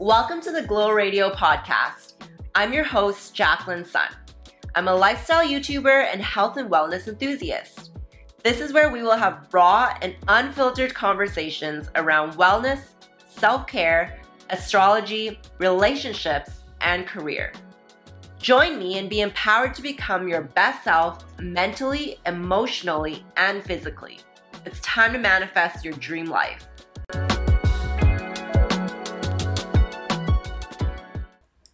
Welcome to the Glow Radio podcast. I'm your host, Jacqueline Sun. I'm a lifestyle YouTuber and health and wellness enthusiast. This is where we will have raw and unfiltered conversations around wellness, self care, astrology, relationships, and career. Join me and be empowered to become your best self mentally, emotionally, and physically. It's time to manifest your dream life.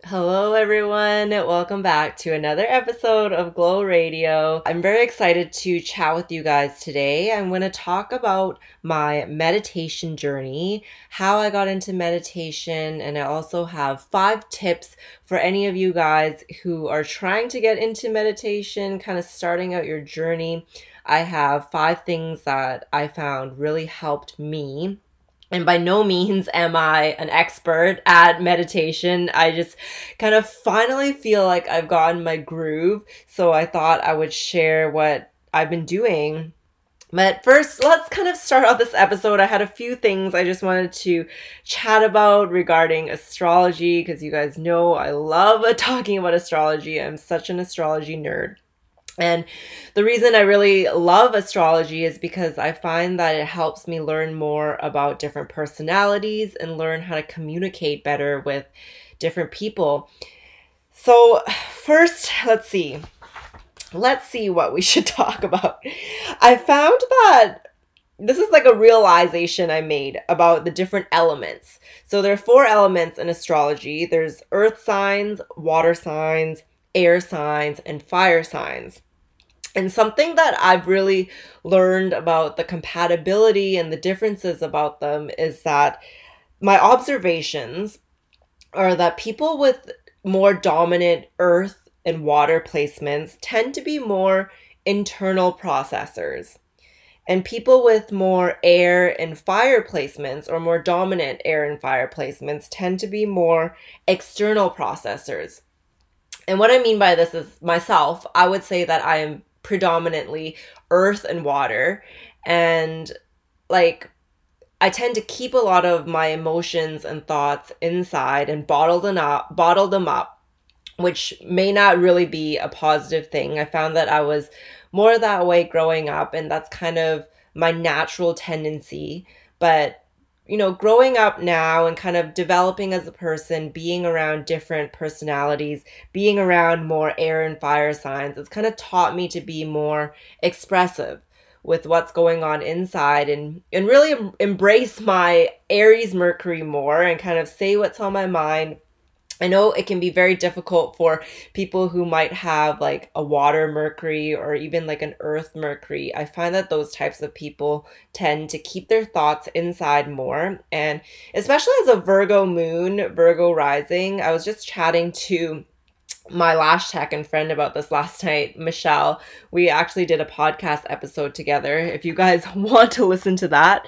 Hello, everyone. Welcome back to another episode of Glow Radio. I'm very excited to chat with you guys today. I'm going to talk about my meditation journey, how I got into meditation, and I also have five tips for any of you guys who are trying to get into meditation, kind of starting out your journey. I have five things that I found really helped me and by no means am I an expert at meditation. I just kind of finally feel like I've gotten my groove. So I thought I would share what I've been doing. But first, let's kind of start off this episode. I had a few things I just wanted to chat about regarding astrology because you guys know I love talking about astrology. I'm such an astrology nerd. And the reason I really love astrology is because I find that it helps me learn more about different personalities and learn how to communicate better with different people. So, first, let's see. Let's see what we should talk about. I found that this is like a realization I made about the different elements. So, there are four elements in astrology there's earth signs, water signs, air signs, and fire signs. And something that I've really learned about the compatibility and the differences about them is that my observations are that people with more dominant earth and water placements tend to be more internal processors. And people with more air and fire placements or more dominant air and fire placements tend to be more external processors. And what I mean by this is myself, I would say that I am predominantly earth and water. And like, I tend to keep a lot of my emotions and thoughts inside and bottle them up, bottle them up, which may not really be a positive thing. I found that I was more that way growing up, and that's kind of my natural tendency. But you know, growing up now and kind of developing as a person, being around different personalities, being around more air and fire signs, it's kind of taught me to be more expressive with what's going on inside and and really embrace my Aries Mercury more and kind of say what's on my mind I know it can be very difficult for people who might have like a water Mercury or even like an earth Mercury. I find that those types of people tend to keep their thoughts inside more. And especially as a Virgo moon, Virgo rising, I was just chatting to my lash tech and friend about this last night, Michelle. We actually did a podcast episode together. If you guys want to listen to that,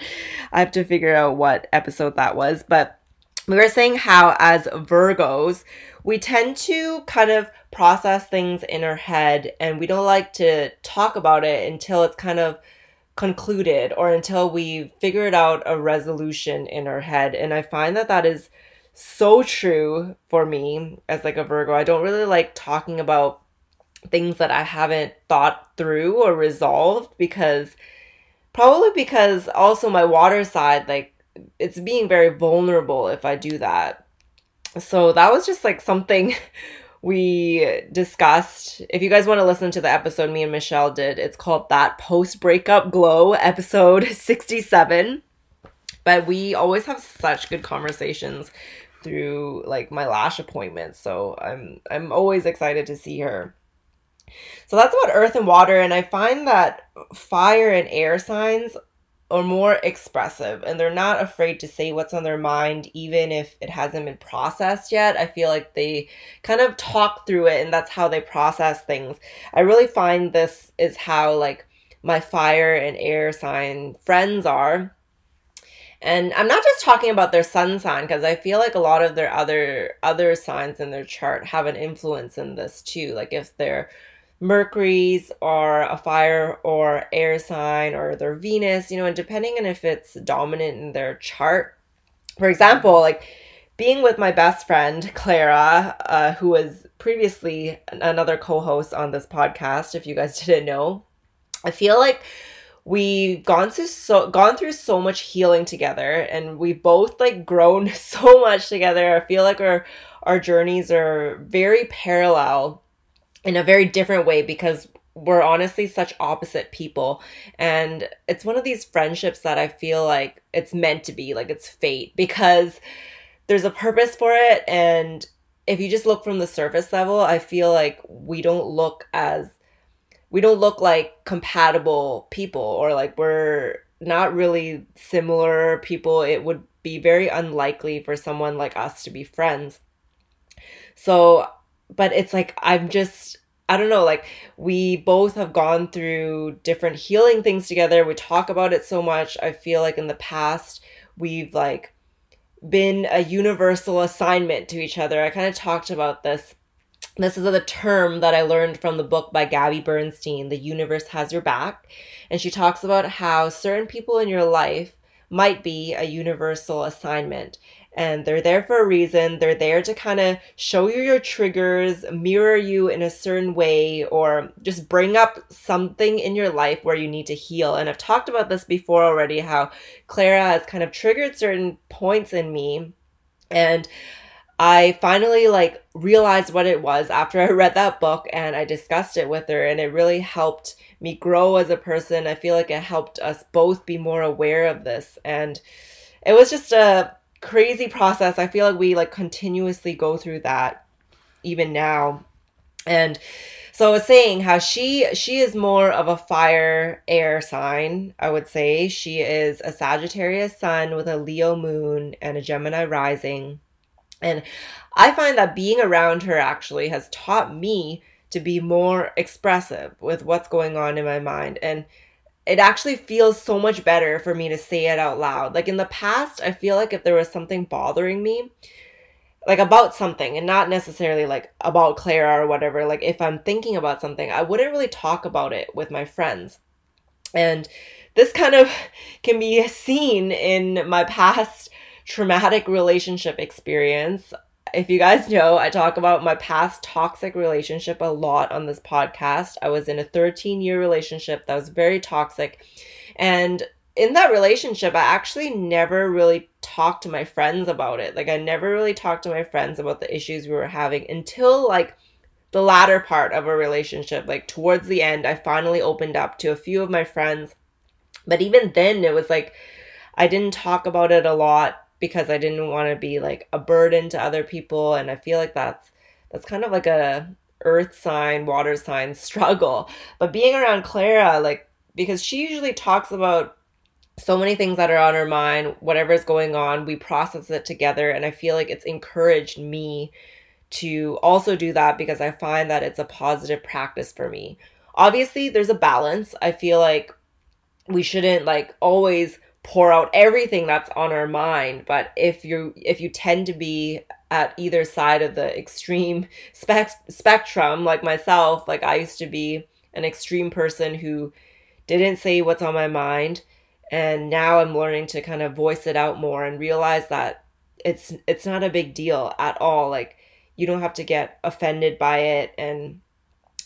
I have to figure out what episode that was. But we were saying how as Virgos, we tend to kind of process things in our head and we don't like to talk about it until it's kind of concluded or until we figured out a resolution in our head. And I find that that is so true for me as like a Virgo. I don't really like talking about things that I haven't thought through or resolved because probably because also my water side like it's being very vulnerable if I do that. So that was just like something we discussed. If you guys want to listen to the episode me and Michelle did, it's called That Post Breakup Glow, episode 67. But we always have such good conversations through like my lash appointments. So I'm I'm always excited to see her. So that's about earth and water and I find that fire and air signs or more expressive and they're not afraid to say what's on their mind even if it hasn't been processed yet. I feel like they kind of talk through it and that's how they process things. I really find this is how like my fire and air sign friends are. And i'm not just talking about their sun sign because i feel like a lot of their other other signs in their chart have an influence in this too. Like if they're Mercury's or a fire or air sign or their Venus, you know, and depending on if it's dominant in their chart. For example, like being with my best friend, Clara, uh, who was previously another co host on this podcast, if you guys didn't know, I feel like we've gone through so gone through so much healing together and we've both like grown so much together. I feel like our our journeys are very parallel in a very different way because we're honestly such opposite people. And it's one of these friendships that I feel like it's meant to be like it's fate because there's a purpose for it. And if you just look from the surface level I feel like we don't look as we don't look like compatible people or like we're not really similar people. It would be very unlikely for someone like us to be friends. So but it's like i'm just i don't know like we both have gone through different healing things together we talk about it so much i feel like in the past we've like been a universal assignment to each other i kind of talked about this this is a term that I learned from the book by Gabby Bernstein, The Universe Has Your Back. And she talks about how certain people in your life might be a universal assignment. And they're there for a reason. They're there to kind of show you your triggers, mirror you in a certain way, or just bring up something in your life where you need to heal. And I've talked about this before already how Clara has kind of triggered certain points in me. And I finally like realized what it was after I read that book and I discussed it with her and it really helped me grow as a person. I feel like it helped us both be more aware of this and it was just a crazy process. I feel like we like continuously go through that even now. And so I was saying how she she is more of a fire air sign, I would say. She is a Sagittarius sun with a Leo moon and a Gemini rising and I find that being around her actually has taught me to be more expressive with what's going on in my mind. And it actually feels so much better for me to say it out loud. Like in the past, I feel like if there was something bothering me, like about something and not necessarily like about Clara or whatever, like if I'm thinking about something, I wouldn't really talk about it with my friends. And this kind of can be seen in my past traumatic relationship experience. If you guys know, I talk about my past toxic relationship a lot on this podcast. I was in a 13 year relationship that was very toxic. And in that relationship, I actually never really talked to my friends about it. Like, I never really talked to my friends about the issues we were having until like the latter part of a relationship. Like, towards the end, I finally opened up to a few of my friends. But even then, it was like I didn't talk about it a lot because I didn't want to be like a burden to other people and I feel like that's that's kind of like a earth sign, water sign struggle. But being around Clara like because she usually talks about so many things that are on her mind, whatever is going on, we process it together and I feel like it's encouraged me to also do that because I find that it's a positive practice for me. Obviously, there's a balance. I feel like we shouldn't like always pour out everything that's on our mind but if you if you tend to be at either side of the extreme spec- spectrum like myself like i used to be an extreme person who didn't say what's on my mind and now i'm learning to kind of voice it out more and realize that it's it's not a big deal at all. Like you don't have to get offended by it. And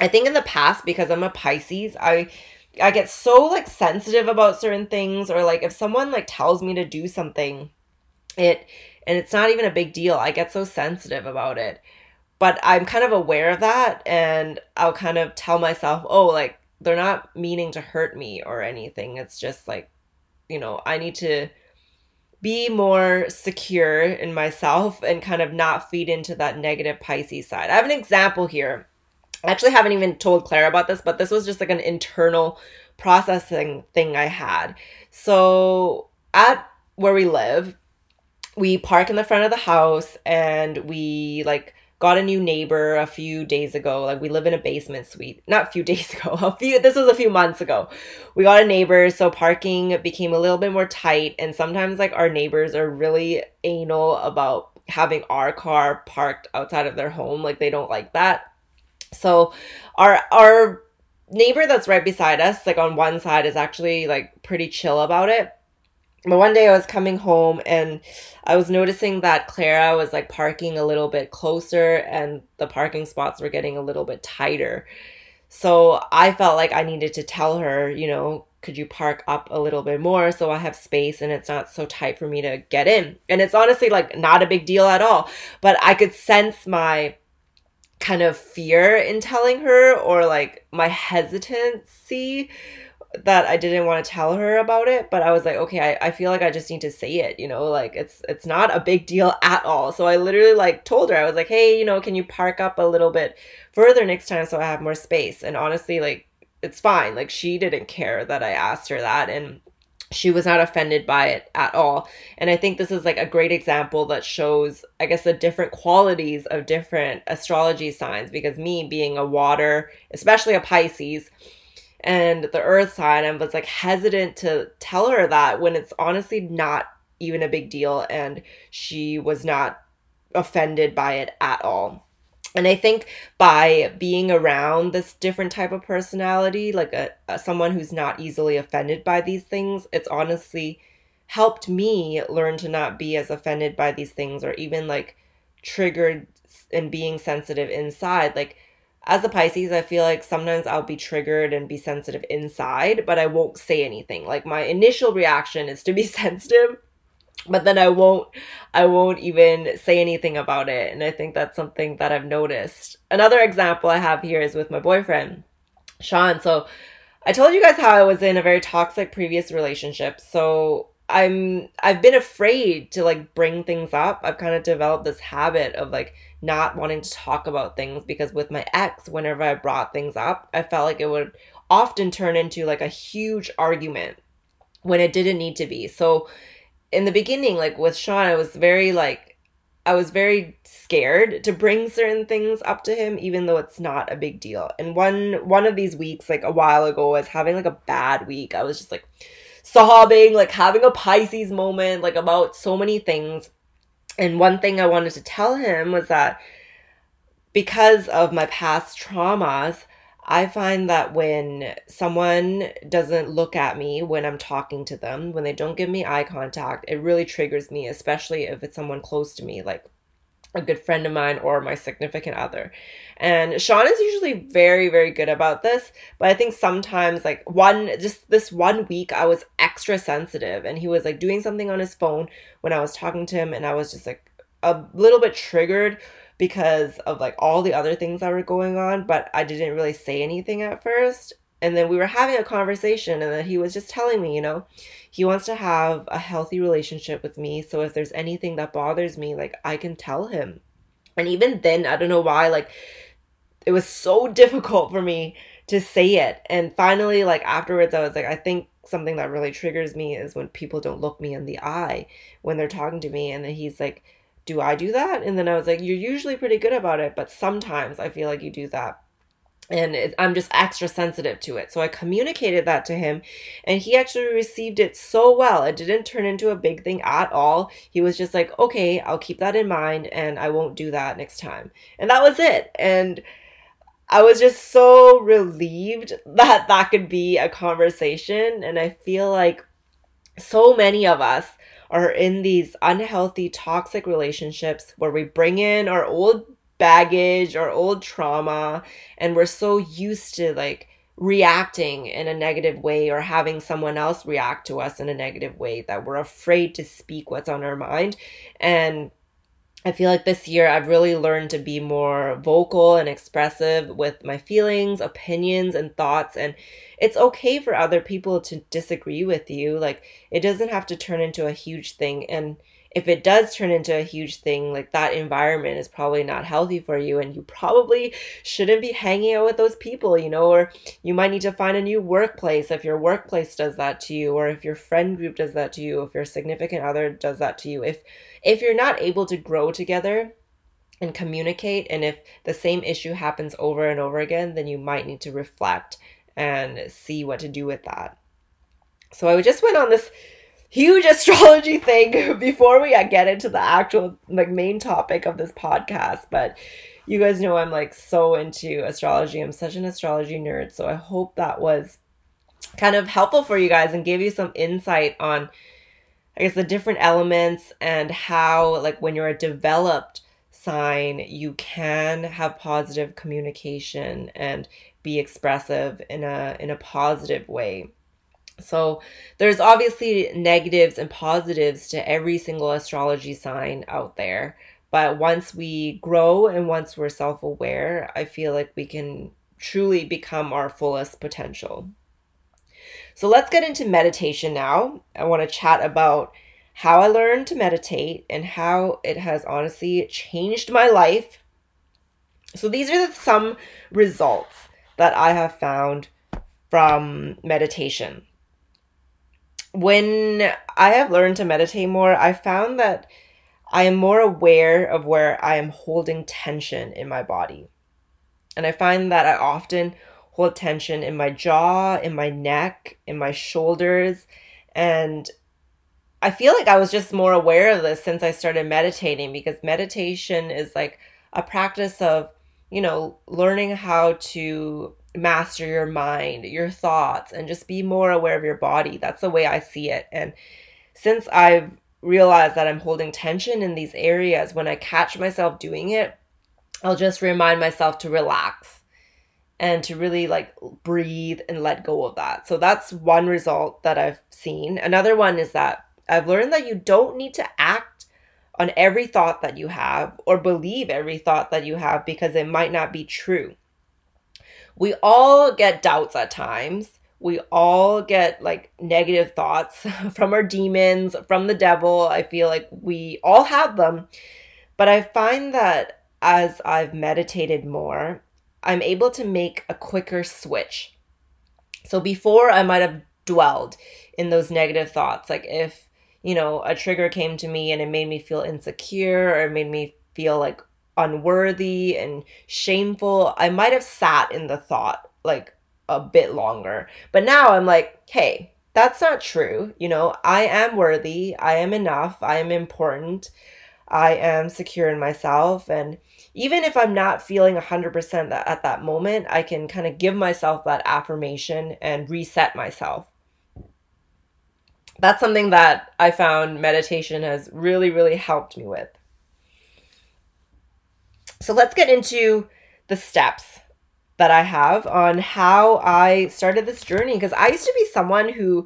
i think in the past because i'm a pisces i I get so like sensitive about certain things or like if someone like tells me to do something it and it's not even a big deal. I get so sensitive about it. But I'm kind of aware of that and I'll kind of tell myself, "Oh, like they're not meaning to hurt me or anything. It's just like, you know, I need to be more secure in myself and kind of not feed into that negative Pisces side. I have an example here I actually haven't even told Claire about this, but this was just like an internal processing thing I had. So at where we live, we park in the front of the house and we like got a new neighbor a few days ago. Like we live in a basement suite. Not a few days ago. A few this was a few months ago. We got a neighbor, so parking became a little bit more tight and sometimes like our neighbors are really anal about having our car parked outside of their home. Like they don't like that. So our our neighbor that's right beside us, like on one side, is actually like pretty chill about it. but one day I was coming home and I was noticing that Clara was like parking a little bit closer and the parking spots were getting a little bit tighter. So I felt like I needed to tell her, you know, could you park up a little bit more so I have space and it's not so tight for me to get in? And it's honestly like not a big deal at all, but I could sense my kind of fear in telling her or like my hesitancy that I didn't want to tell her about it, but I was like, okay, I, I feel like I just need to say it, you know, like it's it's not a big deal at all. So I literally like told her, I was like, hey, you know, can you park up a little bit further next time so I have more space? And honestly, like it's fine. Like she didn't care that I asked her that and she was not offended by it at all. And I think this is like a great example that shows, I guess, the different qualities of different astrology signs. Because me being a water, especially a Pisces, and the earth sign, I was like hesitant to tell her that when it's honestly not even a big deal. And she was not offended by it at all. And I think by being around this different type of personality, like a, a, someone who's not easily offended by these things, it's honestly helped me learn to not be as offended by these things or even like triggered and being sensitive inside. Like as a Pisces, I feel like sometimes I'll be triggered and be sensitive inside, but I won't say anything. Like my initial reaction is to be sensitive but then I won't I won't even say anything about it and I think that's something that I've noticed. Another example I have here is with my boyfriend Sean. So I told you guys how I was in a very toxic previous relationship. So I'm I've been afraid to like bring things up. I've kind of developed this habit of like not wanting to talk about things because with my ex whenever I brought things up, I felt like it would often turn into like a huge argument when it didn't need to be. So in the beginning, like with Sean, I was very like I was very scared to bring certain things up to him, even though it's not a big deal. And one one of these weeks, like a while ago, I was having like a bad week. I was just like sobbing, like having a Pisces moment, like about so many things. And one thing I wanted to tell him was that because of my past traumas, I find that when someone doesn't look at me when I'm talking to them, when they don't give me eye contact, it really triggers me, especially if it's someone close to me, like a good friend of mine or my significant other. And Sean is usually very, very good about this, but I think sometimes, like, one, just this one week, I was extra sensitive and he was like doing something on his phone when I was talking to him, and I was just like a little bit triggered because of like all the other things that were going on, but I didn't really say anything at first. And then we were having a conversation, and then he was just telling me, you know, he wants to have a healthy relationship with me. So if there's anything that bothers me, like I can tell him. And even then, I don't know why, like it was so difficult for me to say it. And finally, like afterwards, I was like, I think something that really triggers me is when people don't look me in the eye when they're talking to me. And then he's like, do I do that? And then I was like, you're usually pretty good about it, but sometimes I feel like you do that. And it, I'm just extra sensitive to it. So I communicated that to him, and he actually received it so well. It didn't turn into a big thing at all. He was just like, okay, I'll keep that in mind, and I won't do that next time. And that was it. And I was just so relieved that that could be a conversation. And I feel like so many of us are in these unhealthy, toxic relationships where we bring in our old baggage, our old trauma, and we're so used to like reacting in a negative way or having someone else react to us in a negative way that we're afraid to speak what's on our mind. And I feel like this year I've really learned to be more vocal and expressive with my feelings, opinions, and thoughts. And it's okay for other people to disagree with you. Like, it doesn't have to turn into a huge thing. And if it does turn into a huge thing, like that environment is probably not healthy for you, and you probably shouldn't be hanging out with those people, you know, or you might need to find a new workplace if your workplace does that to you, or if your friend group does that to you, if your significant other does that to you. If if you're not able to grow together and communicate, and if the same issue happens over and over again, then you might need to reflect and see what to do with that. So I just went on this huge astrology thing before we uh, get into the actual like main topic of this podcast but you guys know i'm like so into astrology i'm such an astrology nerd so i hope that was kind of helpful for you guys and gave you some insight on I guess the different elements and how like when you're a developed sign, you can have positive communication and be expressive in a in a positive way. So there's obviously negatives and positives to every single astrology sign out there. But once we grow and once we're self aware, I feel like we can truly become our fullest potential. So let's get into meditation now. I want to chat about how I learned to meditate and how it has honestly changed my life. So these are the, some results that I have found from meditation. When I have learned to meditate more, I found that I am more aware of where I am holding tension in my body. And I find that I often hold tension in my jaw, in my neck, in my shoulders. And I feel like I was just more aware of this since I started meditating because meditation is like a practice of, you know, learning how to master your mind, your thoughts, and just be more aware of your body. That's the way I see it. And since I've realized that I'm holding tension in these areas, when I catch myself doing it, I'll just remind myself to relax and to really like breathe and let go of that. So that's one result that I've seen. Another one is that I've learned that you don't need to act on every thought that you have or believe every thought that you have because it might not be true. We all get doubts at times we all get like negative thoughts from our demons, from the devil. I feel like we all have them. But I find that as I've meditated more, I'm able to make a quicker switch. So before I might have dwelled in those negative thoughts, like if, you know, a trigger came to me and it made me feel insecure or it made me feel like unworthy and shameful, I might have sat in the thought like a bit longer. But now I'm like, hey, that's not true. You know, I am worthy. I am enough. I am important. I am secure in myself. And even if I'm not feeling 100% that at that moment, I can kind of give myself that affirmation and reset myself. That's something that I found meditation has really, really helped me with. So let's get into the steps that I have on how I started this journey because I used to be someone who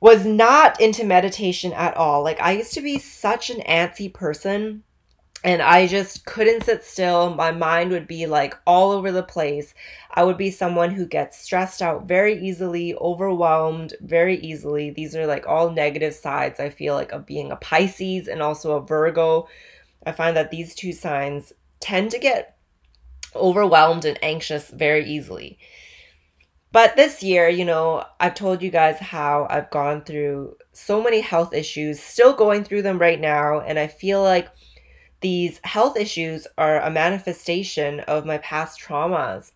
was not into meditation at all. Like I used to be such an antsy person and I just couldn't sit still. My mind would be like all over the place. I would be someone who gets stressed out very easily, overwhelmed very easily. These are like all negative sides I feel like of being a Pisces and also a Virgo. I find that these two signs tend to get overwhelmed and anxious very easily. But this year, you know, I've told you guys how I've gone through so many health issues, still going through them right now. And I feel like these health issues are a manifestation of my past traumas.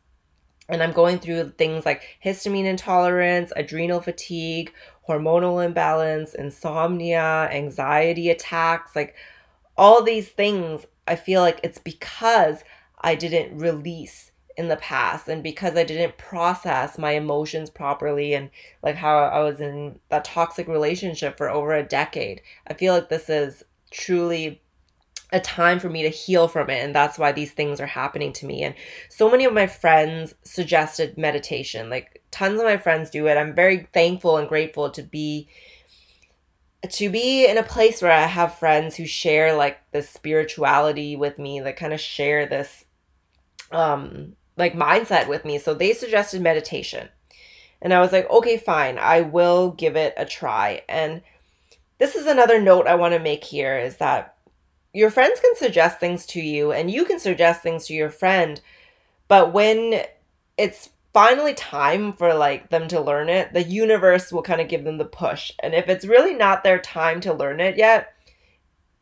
And I'm going through things like histamine intolerance, adrenal fatigue, hormonal imbalance, insomnia, anxiety attacks, like all these things. I feel like it's because I didn't release in the past and because I didn't process my emotions properly and like how I was in that toxic relationship for over a decade. I feel like this is truly a time for me to heal from it and that's why these things are happening to me. And so many of my friends suggested meditation. Like tons of my friends do it. I'm very thankful and grateful to be to be in a place where i have friends who share like this spirituality with me that kind of share this um like mindset with me. So they suggested meditation. And I was like, okay, fine, I will give it a try. And this is another note I want to make here is that your friends can suggest things to you and you can suggest things to your friend, but when it's finally time for like them to learn it, the universe will kind of give them the push. And if it's really not their time to learn it yet,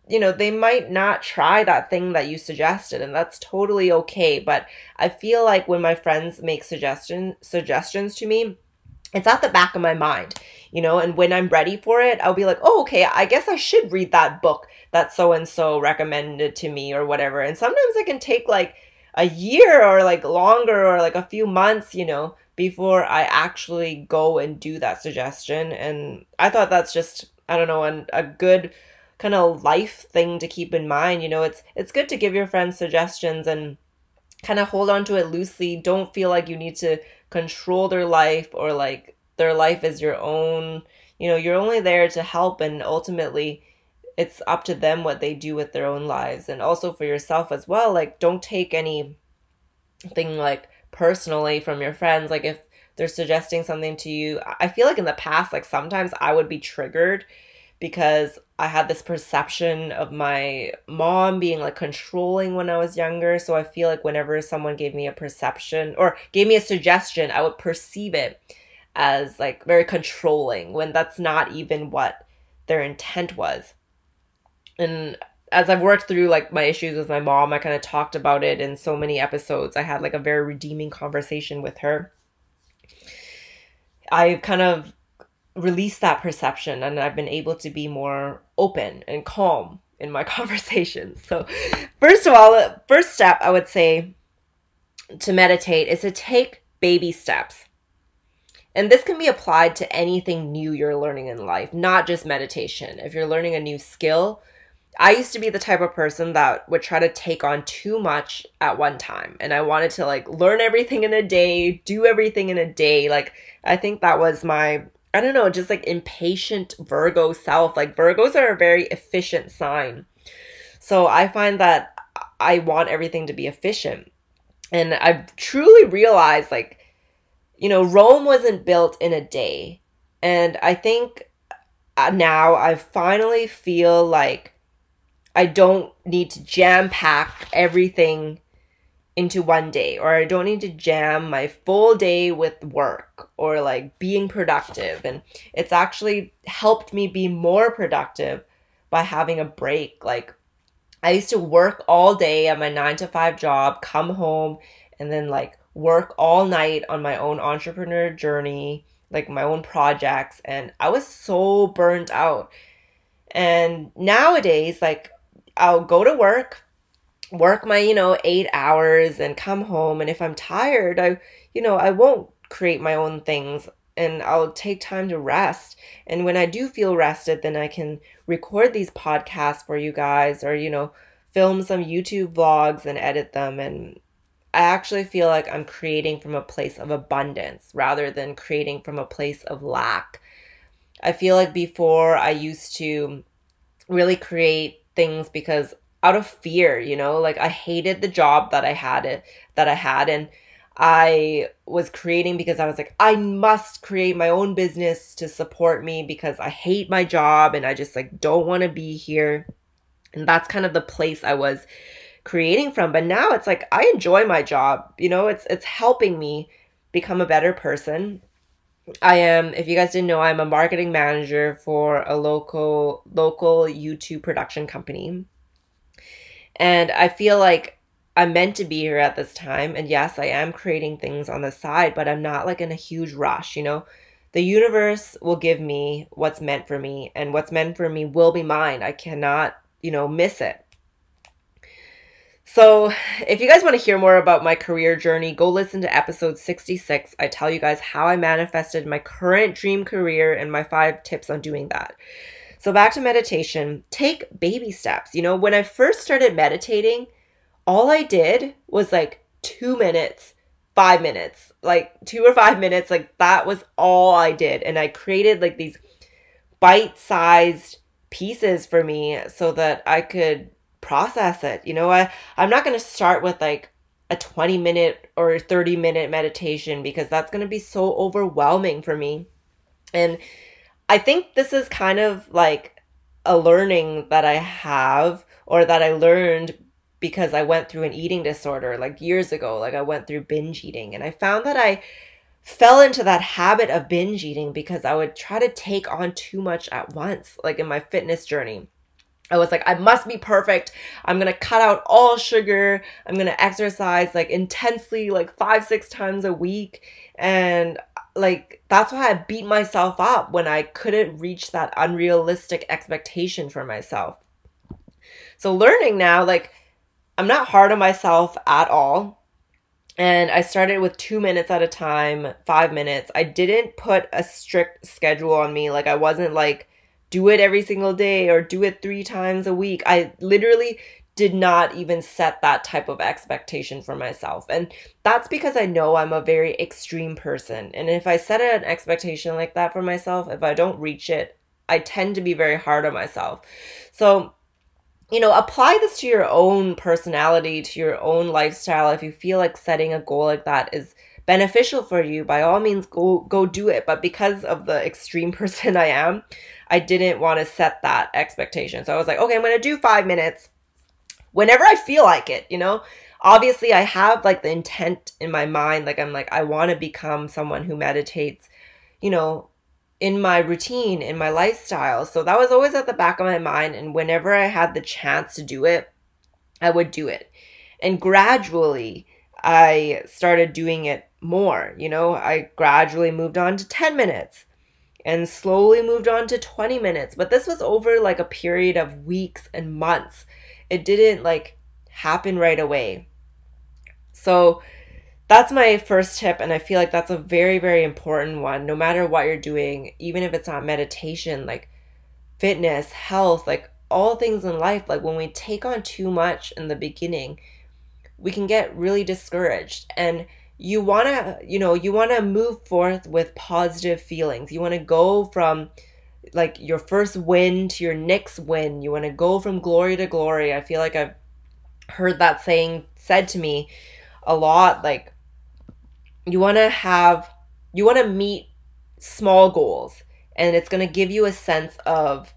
you know, they might not try that thing that you suggested and that's totally okay, but I feel like when my friends make suggestion suggestions to me, it's at the back of my mind, you know, and when I'm ready for it, I'll be like, "Oh, okay, I guess I should read that book that so and so recommended to me or whatever." And sometimes I can take like a year or like longer or like a few months, you know, before I actually go and do that suggestion. And I thought that's just I don't know, an, a good kind of life thing to keep in mind. You know, it's it's good to give your friends suggestions and kind of hold on to it loosely. Don't feel like you need to control their life or like their life is your own. You know, you're only there to help and ultimately it's up to them what they do with their own lives and also for yourself as well. Like don't take any thing like personally from your friends like if they're suggesting something to you. I feel like in the past like sometimes I would be triggered because I had this perception of my mom being like controlling when I was younger. So I feel like whenever someone gave me a perception or gave me a suggestion, I would perceive it as like very controlling when that's not even what their intent was. And as I've worked through like my issues with my mom, I kind of talked about it in so many episodes. I had like a very redeeming conversation with her. I kind of released that perception and I've been able to be more open and calm in my conversations. So, first of all, first step I would say to meditate is to take baby steps. And this can be applied to anything new you're learning in life, not just meditation. If you're learning a new skill, I used to be the type of person that would try to take on too much at one time. And I wanted to like learn everything in a day, do everything in a day. Like, I think that was my I don't know, just like impatient Virgo self. Like Virgos are a very efficient sign. So I find that I want everything to be efficient. And I've truly realized like, you know, Rome wasn't built in a day. And I think uh, now I finally feel like I don't need to jam pack everything into one day or I don't need to jam my full day with work or like being productive. And it's actually helped me be more productive by having a break. Like I used to work all day at my 9 to 5 job come home and then like work all night on my own entrepreneur journey like my own projects and I was so burnt out. And nowadays like I'll go to work work my, you know, eight hours and come home. And if I'm tired, I, you know, I won't create my own things and I'll take time to rest. And when I do feel rested, then I can record these podcasts for you guys or, you know, film some YouTube vlogs and edit them. And I actually feel like I'm creating from a place of abundance rather than creating from a place of lack. I feel like before I used to really create things because out of fear, you know, like I hated the job that I had it that I had and I was creating because I was like I must create my own business to support me because I hate my job and I just like don't want to be here. And that's kind of the place I was creating from. But now it's like I enjoy my job. You know, it's it's helping me become a better person. I am if you guys didn't know, I'm a marketing manager for a local local YouTube production company and I feel like I'm meant to be here at this time. And yes, I am creating things on the side, but I'm not like in a huge rush, you know? The universe will give me what's meant for me, and what's meant for me will be mine. I cannot, you know, miss it. So, if you guys want to hear more about my career journey, go listen to episode 66. I tell you guys how I manifested my current dream career and my five tips on doing that. So back to meditation, take baby steps. You know, when I first started meditating, all I did was like 2 minutes, 5 minutes, like 2 or 5 minutes, like that was all I did and I created like these bite-sized pieces for me so that I could process it. You know, I I'm not going to start with like a 20 minute or 30 minute meditation because that's going to be so overwhelming for me. And I think this is kind of like a learning that I have or that I learned because I went through an eating disorder like years ago. Like I went through binge eating and I found that I fell into that habit of binge eating because I would try to take on too much at once, like in my fitness journey. I was like, I must be perfect. I'm gonna cut out all sugar. I'm gonna exercise like intensely, like five, six times a week. And like that's why I beat myself up when I couldn't reach that unrealistic expectation for myself. So learning now like I'm not hard on myself at all. And I started with 2 minutes at a time, 5 minutes. I didn't put a strict schedule on me like I wasn't like do it every single day or do it three times a week. I literally did not even set that type of expectation for myself. And that's because I know I'm a very extreme person. And if I set an expectation like that for myself, if I don't reach it, I tend to be very hard on myself. So, you know, apply this to your own personality, to your own lifestyle. If you feel like setting a goal like that is beneficial for you, by all means go go do it. But because of the extreme person I am, I didn't want to set that expectation. So I was like, okay, I'm going to do 5 minutes whenever I feel like it, you know? Obviously, I have like the intent in my mind. Like, I'm like, I want to become someone who meditates, you know, in my routine, in my lifestyle. So that was always at the back of my mind. And whenever I had the chance to do it, I would do it. And gradually, I started doing it more. You know, I gradually moved on to 10 minutes and slowly moved on to 20 minutes. But this was over like a period of weeks and months it didn't like happen right away. So that's my first tip and I feel like that's a very very important one no matter what you're doing, even if it's not meditation, like fitness, health, like all things in life, like when we take on too much in the beginning, we can get really discouraged and you want to you know you want to move forth with positive feelings you want to go from like your first win to your next win. You want to go from glory to glory. I feel like I've heard that saying said to me a lot. Like, you want to have, you want to meet small goals, and it's going to give you a sense of,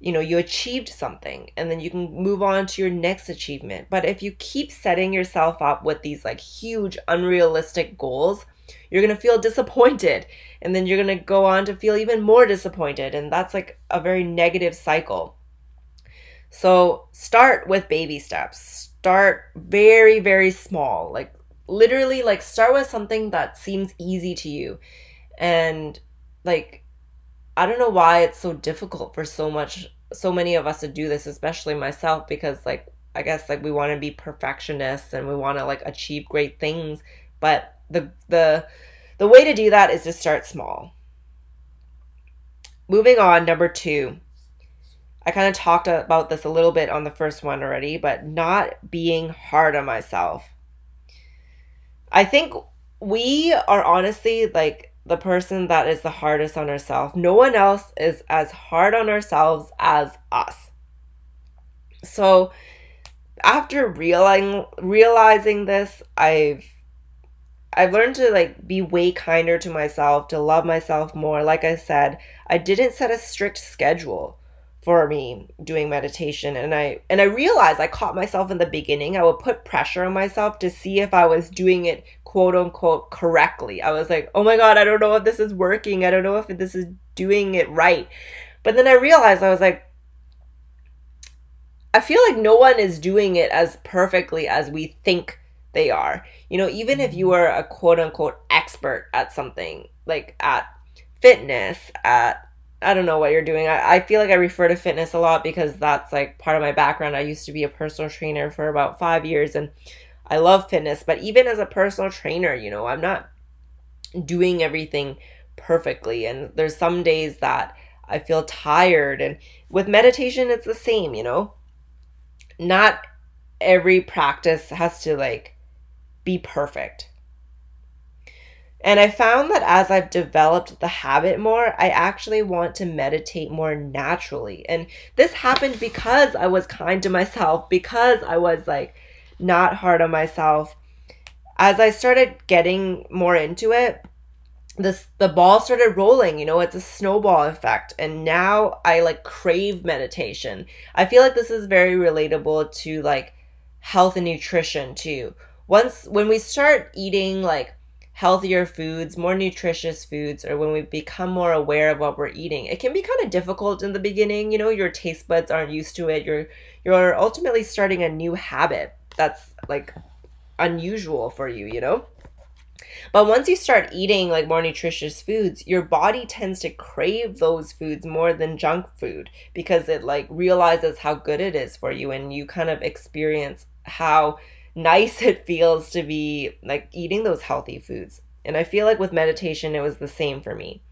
you know, you achieved something, and then you can move on to your next achievement. But if you keep setting yourself up with these like huge, unrealistic goals, you're going to feel disappointed and then you're going to go on to feel even more disappointed and that's like a very negative cycle. So start with baby steps. Start very very small. Like literally like start with something that seems easy to you. And like i don't know why it's so difficult for so much so many of us to do this especially myself because like i guess like we want to be perfectionists and we want to like achieve great things but the the the way to do that is to start small. Moving on, number 2. I kind of talked about this a little bit on the first one already, but not being hard on myself. I think we are honestly like the person that is the hardest on ourselves. No one else is as hard on ourselves as us. So, after realizing realizing this, I've I've learned to like be way kinder to myself, to love myself more. Like I said, I didn't set a strict schedule for me doing meditation and I and I realized I caught myself in the beginning. I would put pressure on myself to see if I was doing it quote unquote correctly. I was like, "Oh my god, I don't know if this is working. I don't know if this is doing it right." But then I realized I was like I feel like no one is doing it as perfectly as we think they are. You know, even if you mm-hmm. are a quote unquote expert at something, like at fitness, at I don't know what you're doing. I, I feel like I refer to fitness a lot because that's like part of my background. I used to be a personal trainer for about five years and I love fitness. But even as a personal trainer, you know, I'm not doing everything perfectly. And there's some days that I feel tired. And with meditation, it's the same, you know? Not every practice has to like be perfect. And I found that as I've developed the habit more, I actually want to meditate more naturally. And this happened because I was kind to myself, because I was like not hard on myself. As I started getting more into it, this the ball started rolling, you know, it's a snowball effect. And now I like crave meditation. I feel like this is very relatable to like health and nutrition too once when we start eating like healthier foods, more nutritious foods, or when we become more aware of what we're eating, it can be kind of difficult in the beginning. You know, your taste buds aren't used to it. You're you're ultimately starting a new habit that's like unusual for you, you know? But once you start eating like more nutritious foods, your body tends to crave those foods more than junk food because it like realizes how good it is for you and you kind of experience how nice it feels to be like eating those healthy foods. And I feel like with meditation, it was the same for me.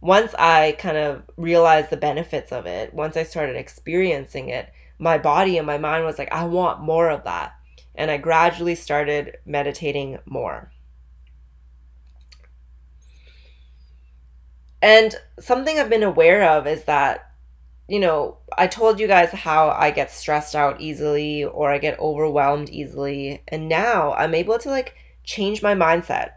once I kind of realized the benefits of it, once I started experiencing it, my body and my mind was like, I want more of that. And I gradually started meditating more. And something I've been aware of is that, you know, I told you guys how I get stressed out easily or I get overwhelmed easily. And now I'm able to like change my mindset.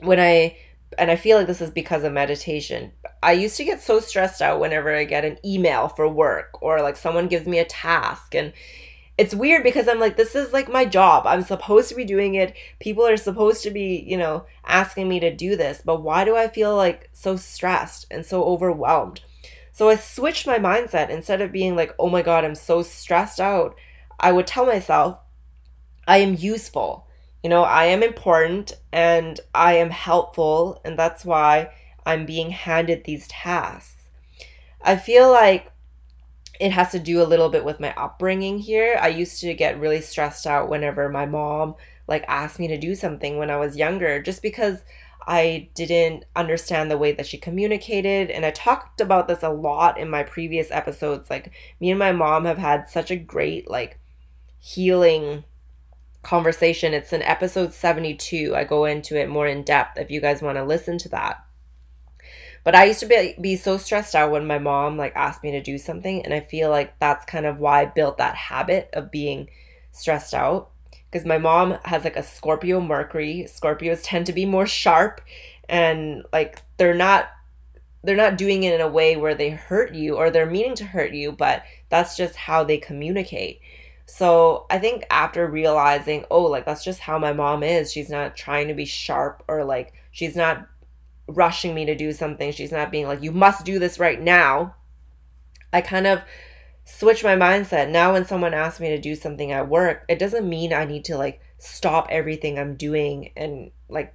When I and I feel like this is because of meditation. I used to get so stressed out whenever I get an email for work or like someone gives me a task and it's weird because I'm like this is like my job. I'm supposed to be doing it. People are supposed to be, you know, asking me to do this, but why do I feel like so stressed and so overwhelmed? So I switched my mindset instead of being like, "Oh my god, I'm so stressed out." I would tell myself, "I am useful." you know, I am important and I am helpful, and that's why I'm being handed these tasks. I feel like it has to do a little bit with my upbringing here. I used to get really stressed out whenever my mom like asked me to do something when I was younger just because I didn't understand the way that she communicated and I talked about this a lot in my previous episodes like me and my mom have had such a great like healing conversation. It's in episode 72. I go into it more in depth if you guys want to listen to that. But I used to be, be so stressed out when my mom like asked me to do something and I feel like that's kind of why I built that habit of being stressed out because my mom has like a Scorpio Mercury. Scorpios tend to be more sharp and like they're not they're not doing it in a way where they hurt you or they're meaning to hurt you, but that's just how they communicate. So I think after realizing, oh, like that's just how my mom is, she's not trying to be sharp or like she's not rushing me to do something. She's not being like, you must do this right now. I kind of switch my mindset. Now, when someone asks me to do something at work, it doesn't mean I need to like stop everything I'm doing and like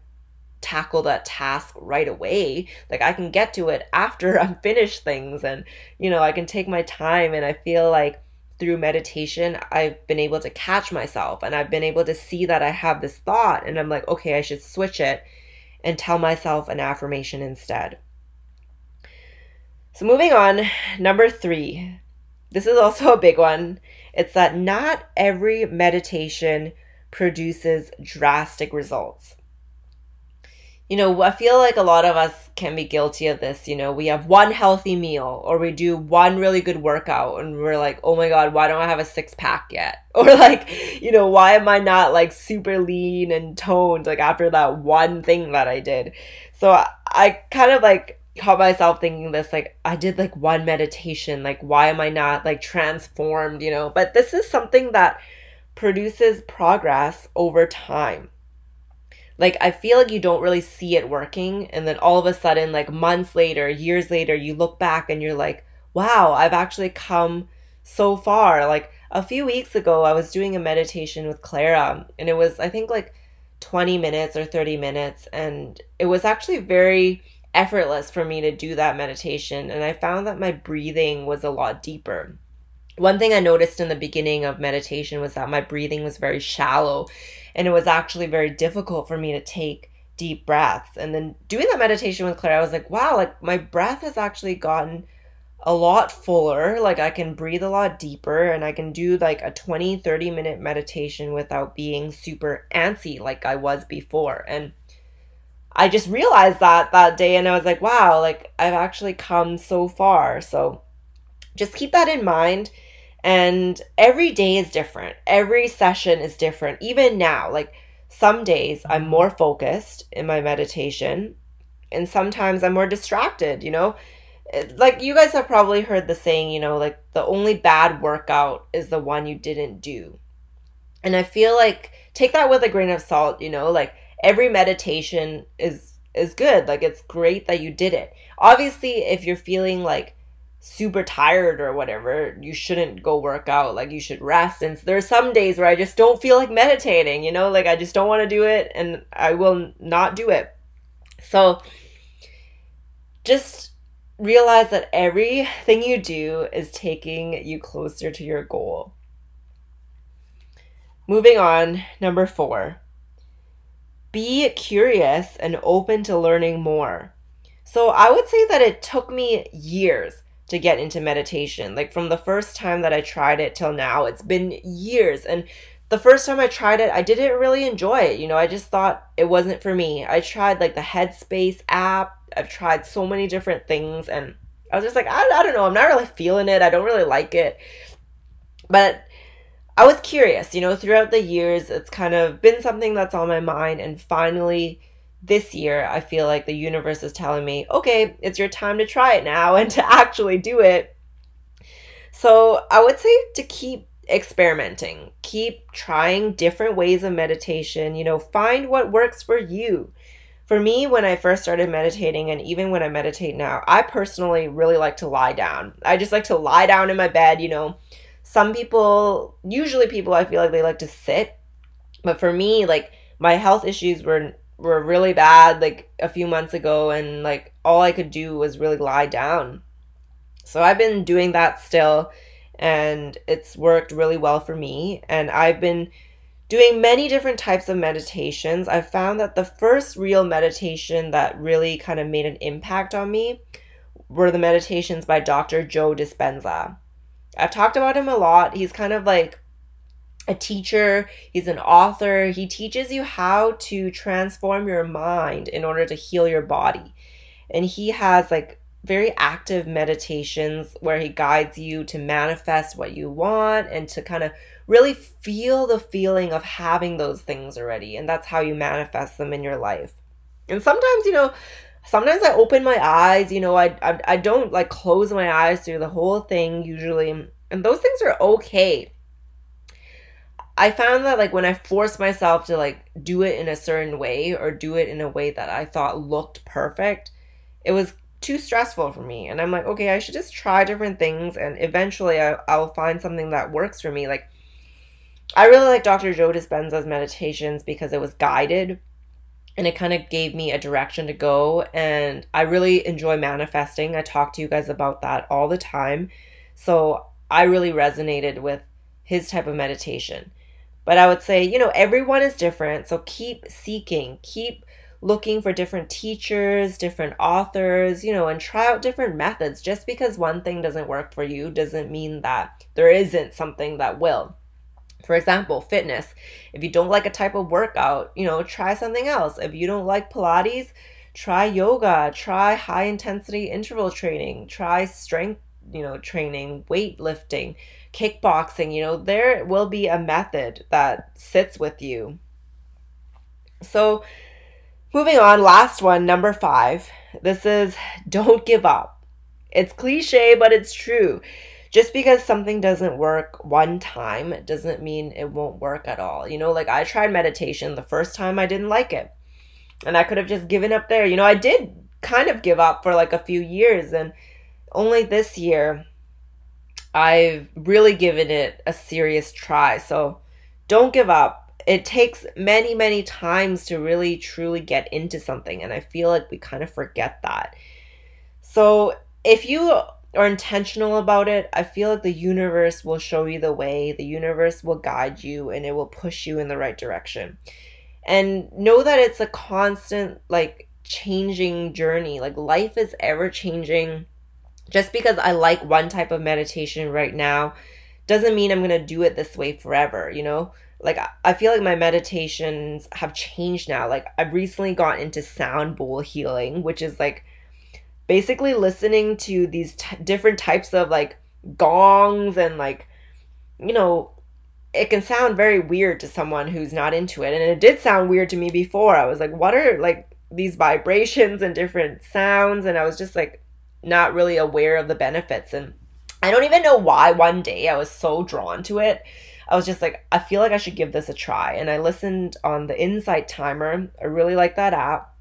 tackle that task right away. Like I can get to it after I'm finished things and you know, I can take my time and I feel like through meditation, I've been able to catch myself and I've been able to see that I have this thought and I'm like, okay, I should switch it and tell myself an affirmation instead. So, moving on, number three. This is also a big one. It's that not every meditation produces drastic results you know, I feel like a lot of us can be guilty of this. You know, we have one healthy meal or we do one really good workout and we're like, oh my God, why don't I have a six pack yet? Or like, you know, why am I not like super lean and toned like after that one thing that I did? So I, I kind of like caught myself thinking this like I did like one meditation, like why am I not like transformed, you know? But this is something that produces progress over time like I feel like you don't really see it working and then all of a sudden like months later, years later you look back and you're like, "Wow, I've actually come so far." Like a few weeks ago I was doing a meditation with Clara and it was I think like 20 minutes or 30 minutes and it was actually very effortless for me to do that meditation and I found that my breathing was a lot deeper. One thing I noticed in the beginning of meditation was that my breathing was very shallow and it was actually very difficult for me to take deep breaths. And then doing that meditation with Claire, I was like, wow, like my breath has actually gotten a lot fuller. Like I can breathe a lot deeper and I can do like a 20, 30 minute meditation without being super antsy like I was before. And I just realized that that day and I was like, wow, like I've actually come so far. So just keep that in mind and every day is different. Every session is different. Even now, like some days I'm more focused in my meditation, and sometimes I'm more distracted, you know? Like you guys have probably heard the saying, you know, like the only bad workout is the one you didn't do. And I feel like take that with a grain of salt, you know, like every meditation is is good. Like it's great that you did it. Obviously, if you're feeling like super tired or whatever, you shouldn't go work out. Like you should rest. And there are some days where I just don't feel like meditating, you know, like I just don't want to do it and I will not do it. So just realize that everything you do is taking you closer to your goal. Moving on, number four. Be curious and open to learning more. So I would say that it took me years to get into meditation. Like from the first time that I tried it till now, it's been years. And the first time I tried it, I didn't really enjoy it. You know, I just thought it wasn't for me. I tried like the Headspace app, I've tried so many different things, and I was just like, I, I don't know, I'm not really feeling it. I don't really like it. But I was curious, you know, throughout the years, it's kind of been something that's on my mind. And finally, this year, I feel like the universe is telling me, okay, it's your time to try it now and to actually do it. So I would say to keep experimenting, keep trying different ways of meditation, you know, find what works for you. For me, when I first started meditating, and even when I meditate now, I personally really like to lie down. I just like to lie down in my bed, you know. Some people, usually people, I feel like they like to sit. But for me, like, my health issues were were really bad like a few months ago and like all I could do was really lie down. So I've been doing that still and it's worked really well for me and I've been doing many different types of meditations. I've found that the first real meditation that really kind of made an impact on me were the meditations by Dr. Joe Dispenza. I've talked about him a lot. He's kind of like a teacher, he's an author. He teaches you how to transform your mind in order to heal your body. And he has like very active meditations where he guides you to manifest what you want and to kind of really feel the feeling of having those things already. And that's how you manifest them in your life. And sometimes, you know, sometimes I open my eyes, you know, I, I, I don't like close my eyes through the whole thing usually. And those things are okay I found that like when I forced myself to like do it in a certain way or do it in a way that I thought looked perfect, it was too stressful for me. And I'm like, okay, I should just try different things and eventually I, I'll find something that works for me. Like, I really like Dr. Joe Dispenza's meditations because it was guided and it kind of gave me a direction to go. And I really enjoy manifesting. I talk to you guys about that all the time. So I really resonated with his type of meditation. But I would say, you know, everyone is different. So keep seeking, keep looking for different teachers, different authors, you know, and try out different methods. Just because one thing doesn't work for you doesn't mean that there isn't something that will. For example, fitness. If you don't like a type of workout, you know, try something else. If you don't like Pilates, try yoga, try high intensity interval training, try strength, you know, training, weightlifting kickboxing, you know, there will be a method that sits with you. So, moving on, last one, number five. This is don't give up. It's cliche, but it's true. Just because something doesn't work one time doesn't mean it won't work at all. You know, like I tried meditation the first time, I didn't like it. And I could have just given up there. You know, I did kind of give up for like a few years. And only this year, I've really given it a serious try. So don't give up. It takes many, many times to really truly get into something. And I feel like we kind of forget that. So if you are intentional about it, I feel like the universe will show you the way, the universe will guide you, and it will push you in the right direction. And know that it's a constant, like, changing journey. Like, life is ever changing just because I like one type of meditation right now doesn't mean I'm to do it this way forever, you know? Like, I feel like my meditations have changed now. Like, I've recently got into sound bowl healing, which is like basically listening to these t- different types of like gongs and like, you know, it can sound very weird to someone who's not into it. And it did sound weird to me before. I was like, what are like these vibrations and different sounds? And I was just like, not really aware of the benefits. And I don't even know why one day I was so drawn to it. I was just like, I feel like I should give this a try. And I listened on the Insight Timer. I really like that app.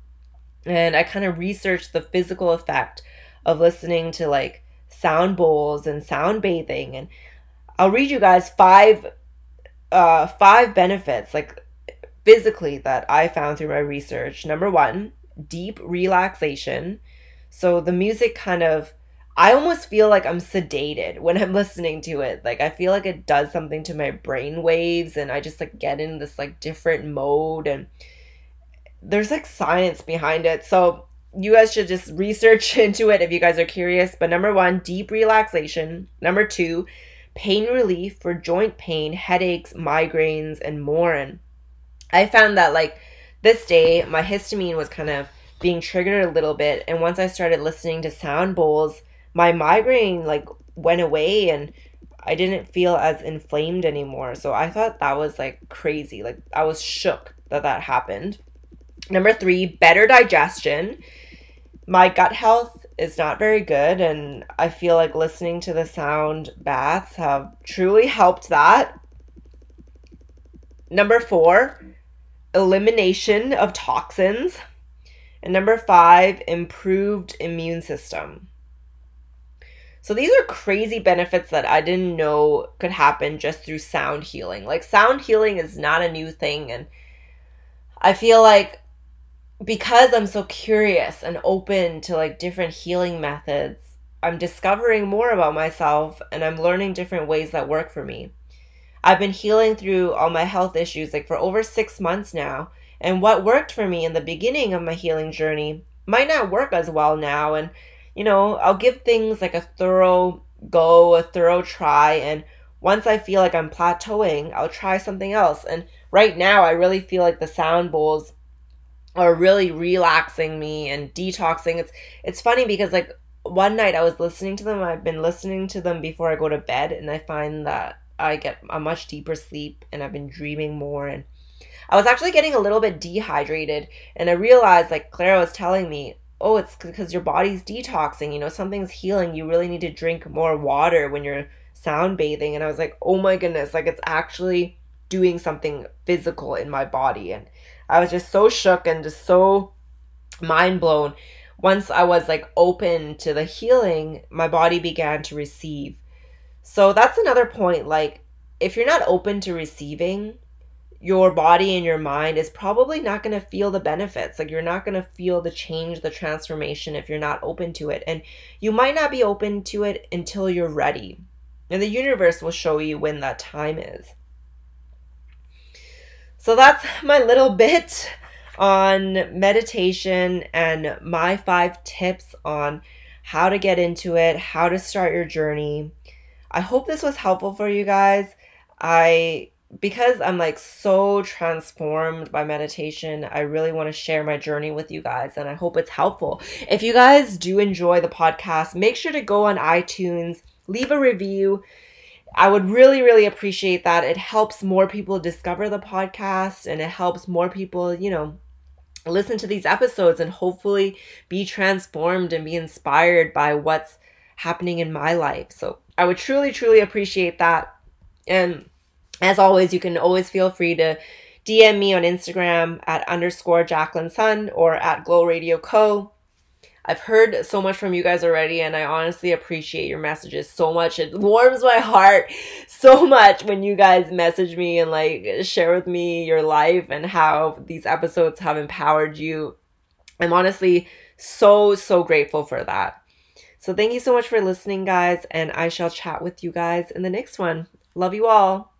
And I kind of researched the physical effect of listening to like sound bowls and sound bathing. And I'll read you guys five uh five benefits like physically that I found through my research. Number one, deep relaxation. So the music kind of I almost feel like I'm sedated when I'm listening to it. Like I feel like it does something to my brain waves and I just like get in this like different mode and there's like science behind it. So you guys should just research into it if you guys are curious. But number one, deep relaxation. Number two, pain relief for joint pain, headaches, migraines, and more. And I found that like this day, my histamine was kind of being triggered a little bit. And once I started listening to sound bowls, my migraine like went away and I didn't feel as inflamed anymore. So I thought that was like crazy. Like I was shook that that happened. Number three, better digestion. My gut health is not very good, and I feel like listening to the sound baths have truly helped that. Number four, elimination of toxins. And number five, improved immune system. So these are crazy benefits that I didn't know could happen just through sound healing. Like sound healing is not a new thing and I feel like because I'm so curious and open to like different healing methods, I'm discovering more about myself and I'm learning different ways that work for me. I've been healing through all my health issues like for over 6 months now, and what worked for me in the beginning of my healing journey might not work as well now and you know, I'll give things like a thorough go, a thorough try and once I feel like I'm plateauing, I'll try something else. And right now I really feel like the sound bowls are really relaxing me and detoxing. It's it's funny because like one night I was listening to them. I've been listening to them before I go to bed and I find that I get a much deeper sleep and I've been dreaming more and I was actually getting a little bit dehydrated and I realized like Clara was telling me, "Oh, it's because your body's detoxing, you know, something's healing. You really need to drink more water when you're sound bathing." And I was like, "Oh my goodness, like it's actually doing something physical in my body." And I was just so shook and just so mind blown. Once I was like open to the healing, my body began to receive. So that's another point. Like, if you're not open to receiving, your body and your mind is probably not going to feel the benefits. Like, you're not going to feel the change, the transformation if you're not open to it. And you might not be open to it until you're ready. And the universe will show you when that time is. So that's my little bit on meditation and my five tips on how to get into it, how to start your journey. I hope this was helpful for you guys. I because I'm like so transformed by meditation, I really want to share my journey with you guys and I hope it's helpful. If you guys do enjoy the podcast, make sure to go on iTunes, leave a review, I would really, really appreciate that. It helps more people discover the podcast and it helps more people, you know, listen to these episodes and hopefully be transformed and be inspired by what's happening in my life. So I would truly, truly appreciate that. And as always, you can always feel free to DM me on Instagram at underscore Jacqueline Sun or at Glow Radio Co. I've heard so much from you guys already, and I honestly appreciate your messages so much. It warms my heart so much when you guys message me and like share with me your life and how these episodes have empowered you. I'm honestly so, so grateful for that. So, thank you so much for listening, guys, and I shall chat with you guys in the next one. Love you all.